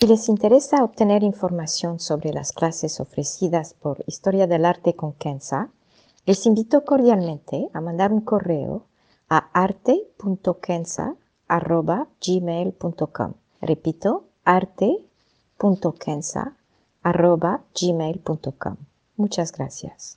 Si les interesa obtener información sobre las clases ofrecidas por Historia del Arte con Kenza, les invito cordialmente a mandar un correo a arte.kenza.gmail.com. Repito, arte.kenza.gmail.com. Muchas gracias.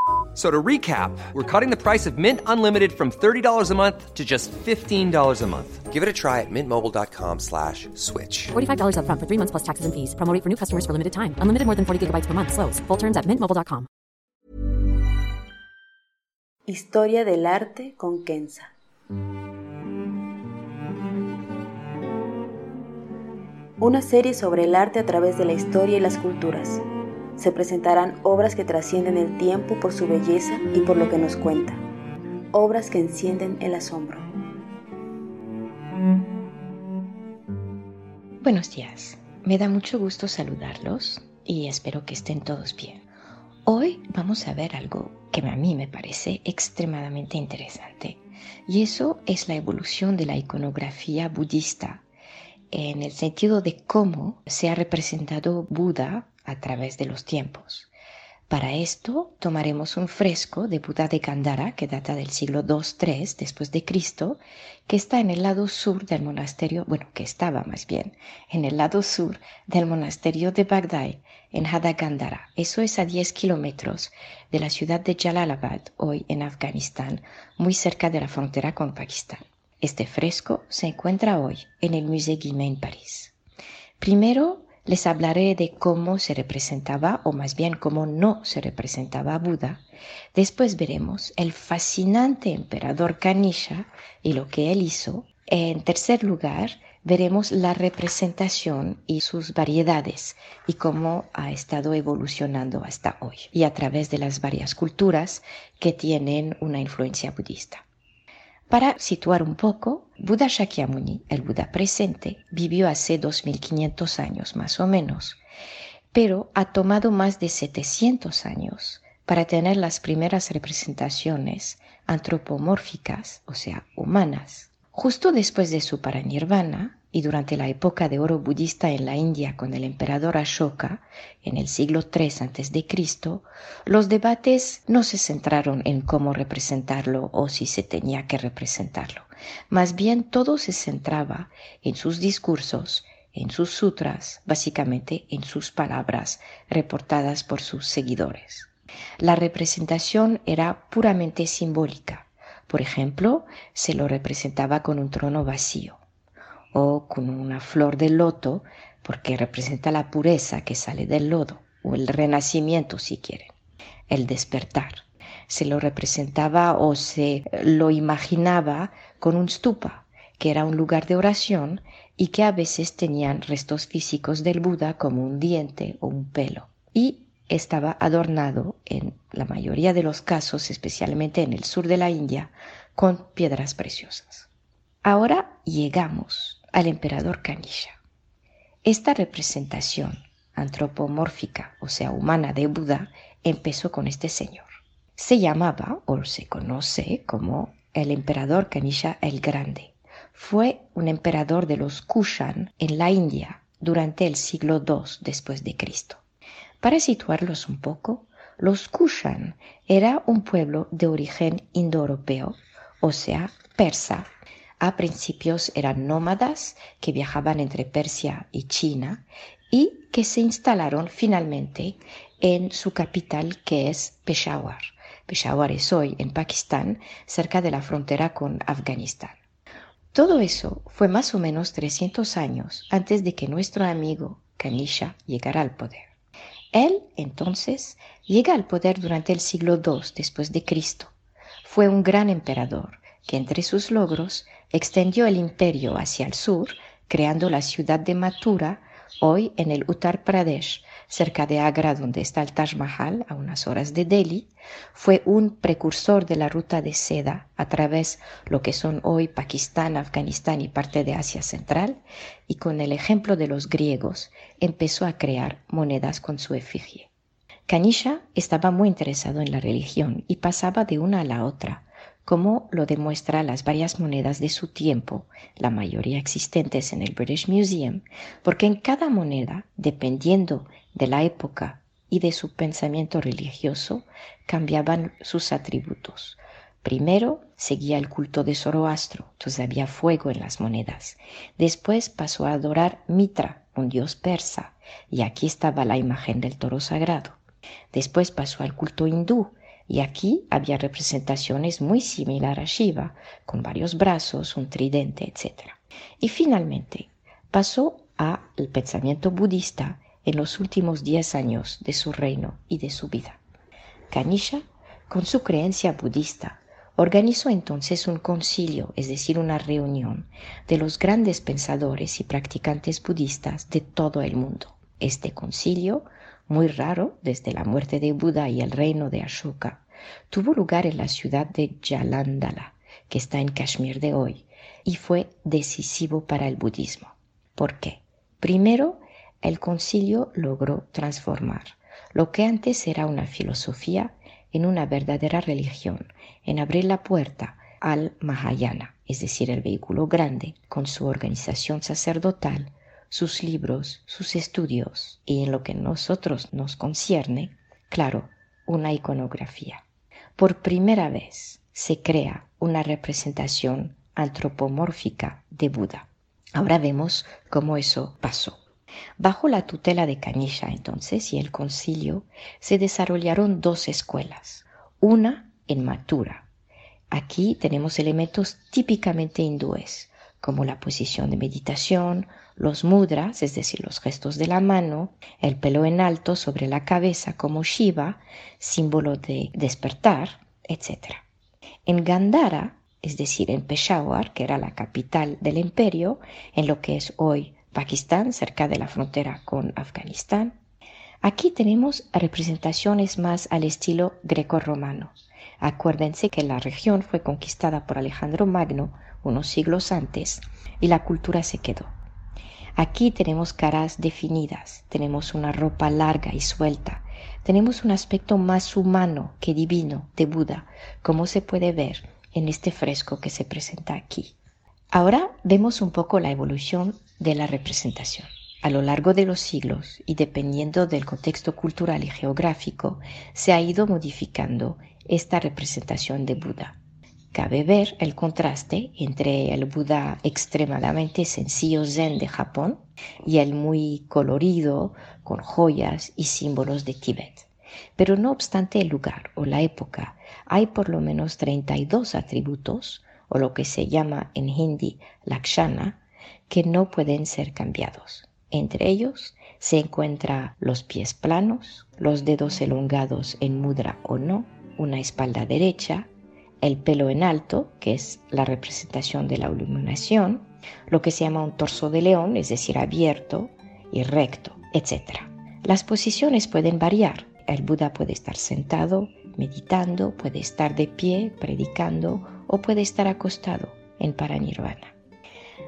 So to recap, we're cutting the price of Mint Unlimited from $30 a month to just $15 a month. Give it a try at mintmobile.com slash switch. $45 up front for three months plus taxes and fees. Promo rate for new customers for limited time. Unlimited more than 40 gigabytes per month. Slows. Full terms at mintmobile.com. Historia del arte con Kenza. Una serie sobre el arte a través de la historia y las culturas. Se presentarán obras que trascienden el tiempo por su belleza y por lo que nos cuenta. Obras que encienden el asombro. Buenos días. Me da mucho gusto saludarlos y espero que estén todos bien. Hoy vamos a ver algo que a mí me parece extremadamente interesante y eso es la evolución de la iconografía budista en el sentido de cómo se ha representado Buda a través de los tiempos. Para esto tomaremos un fresco de Buda de Gandhara que data del siglo II-III después de Cristo, que está en el lado sur del monasterio, bueno, que estaba más bien en el lado sur del monasterio de Bagdad en Hada Gandhara. Eso es a 10 kilómetros de la ciudad de Jalalabad, hoy en Afganistán, muy cerca de la frontera con Pakistán. Este fresco se encuentra hoy en el Musée Guimet en París. Primero les hablaré de cómo se representaba, o más bien cómo no se representaba Buda. Después veremos el fascinante emperador Kanisha y lo que él hizo. En tercer lugar, veremos la representación y sus variedades y cómo ha estado evolucionando hasta hoy y a través de las varias culturas que tienen una influencia budista. Para situar un poco, Buda Shakyamuni, el Buda presente, vivió hace 2500 años más o menos, pero ha tomado más de 700 años para tener las primeras representaciones antropomórficas, o sea, humanas. Justo después de su paranirvana, y durante la época de oro budista en la India con el emperador Ashoka en el siglo III a.C., los debates no se centraron en cómo representarlo o si se tenía que representarlo. Más bien todo se centraba en sus discursos, en sus sutras, básicamente en sus palabras reportadas por sus seguidores. La representación era puramente simbólica. Por ejemplo, se lo representaba con un trono vacío o con una flor de loto porque representa la pureza que sale del lodo o el renacimiento si quieren, el despertar. Se lo representaba o se lo imaginaba con un stupa, que era un lugar de oración y que a veces tenían restos físicos del Buda como un diente o un pelo. Y estaba adornado en la mayoría de los casos, especialmente en el sur de la India, con piedras preciosas. Ahora llegamos al emperador Kanisha. Esta representación antropomórfica, o sea, humana de Buda, empezó con este señor. Se llamaba, o se conoce como, el emperador Kanisha el Grande. Fue un emperador de los Kushan en la India durante el siglo II después de Cristo. Para situarlos un poco, los Kushan era un pueblo de origen indoeuropeo, o sea, persa, a principios eran nómadas que viajaban entre Persia y China y que se instalaron finalmente en su capital que es Peshawar. Peshawar es hoy en Pakistán, cerca de la frontera con Afganistán. Todo eso fue más o menos 300 años antes de que nuestro amigo Kanisha llegara al poder. Él, entonces, llega al poder durante el siglo II después de Cristo. Fue un gran emperador que entre sus logros extendió el imperio hacia el sur, creando la ciudad de Mathura Hoy en el Uttar Pradesh, cerca de Agra, donde está el Taj Mahal, a unas horas de Delhi, fue un precursor de la ruta de seda a través lo que son hoy Pakistán, Afganistán y parte de Asia Central, y con el ejemplo de los griegos empezó a crear monedas con su efigie. Kanisha estaba muy interesado en la religión y pasaba de una a la otra, como lo demuestra las varias monedas de su tiempo, la mayoría existentes en el British Museum, porque en cada moneda, dependiendo de la época y de su pensamiento religioso, cambiaban sus atributos. Primero seguía el culto de Zoroastro, entonces había fuego en las monedas. Después pasó a adorar Mitra, un dios persa, y aquí estaba la imagen del toro sagrado. Después pasó al culto hindú, y aquí había representaciones muy similares a Shiva, con varios brazos, un tridente, etc. Y finalmente pasó al pensamiento budista en los últimos diez años de su reino y de su vida. Kanisha, con su creencia budista, organizó entonces un concilio, es decir, una reunión de los grandes pensadores y practicantes budistas de todo el mundo. Este concilio muy raro desde la muerte de Buda y el reino de Ashoka, tuvo lugar en la ciudad de Jalandhara, que está en Kashmir de hoy, y fue decisivo para el budismo. ¿Por qué? Primero, el concilio logró transformar lo que antes era una filosofía en una verdadera religión, en abrir la puerta al Mahayana, es decir, el vehículo grande, con su organización sacerdotal, sus libros, sus estudios y en lo que nosotros nos concierne, claro, una iconografía. Por primera vez se crea una representación antropomórfica de Buda. Ahora vemos cómo eso pasó. Bajo la tutela de Kanisha entonces y el concilio se desarrollaron dos escuelas, una en Mathura. Aquí tenemos elementos típicamente hindúes, como la posición de meditación, los mudras, es decir, los gestos de la mano, el pelo en alto sobre la cabeza como Shiva, símbolo de despertar, etc. En Gandhara, es decir, en Peshawar, que era la capital del imperio, en lo que es hoy Pakistán, cerca de la frontera con Afganistán, aquí tenemos representaciones más al estilo greco-romano. Acuérdense que la región fue conquistada por Alejandro Magno unos siglos antes y la cultura se quedó. Aquí tenemos caras definidas, tenemos una ropa larga y suelta, tenemos un aspecto más humano que divino de Buda, como se puede ver en este fresco que se presenta aquí. Ahora vemos un poco la evolución de la representación. A lo largo de los siglos y dependiendo del contexto cultural y geográfico, se ha ido modificando esta representación de Buda. Cabe ver el contraste entre el Buda extremadamente sencillo zen de Japón y el muy colorido con joyas y símbolos de Tíbet. Pero no obstante el lugar o la época, hay por lo menos 32 atributos, o lo que se llama en hindi lakshana, que no pueden ser cambiados. Entre ellos se encuentran los pies planos, los dedos elongados en mudra o no, una espalda derecha, el pelo en alto, que es la representación de la iluminación, lo que se llama un torso de león, es decir, abierto y recto, etc. Las posiciones pueden variar. El Buda puede estar sentado, meditando, puede estar de pie, predicando o puede estar acostado en paranirvana.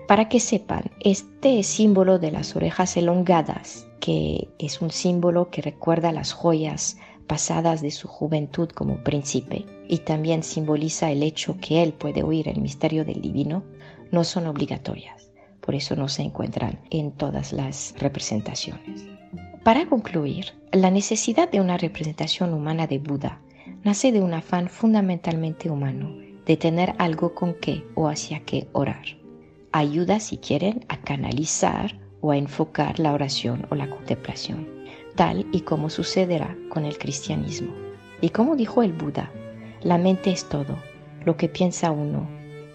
Para que sepan, este símbolo de las orejas elongadas, que es un símbolo que recuerda las joyas pasadas de su juventud como príncipe y también simboliza el hecho que él puede oír el misterio del divino, no son obligatorias. Por eso no se encuentran en todas las representaciones. Para concluir, la necesidad de una representación humana de Buda nace de un afán fundamentalmente humano de tener algo con qué o hacia qué orar. Ayuda, si quieren, a canalizar o a enfocar la oración o la contemplación tal y como sucederá con el cristianismo. Y como dijo el Buda, la mente es todo, lo que piensa uno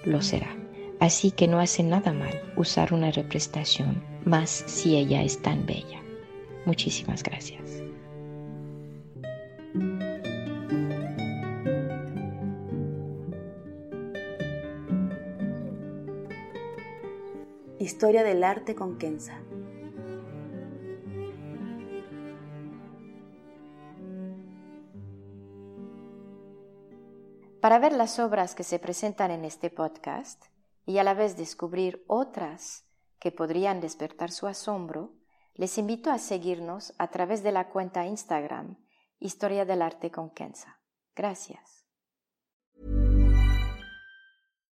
lo será. Así que no hace nada mal usar una representación, más si ella es tan bella. Muchísimas gracias. Historia del arte con Kenza. Para ver las obras que se presentan en este podcast y a la vez descubrir otras que podrían despertar su asombro, les invito a seguirnos a través de la cuenta Instagram Historia del Arte con Kenza. Gracias.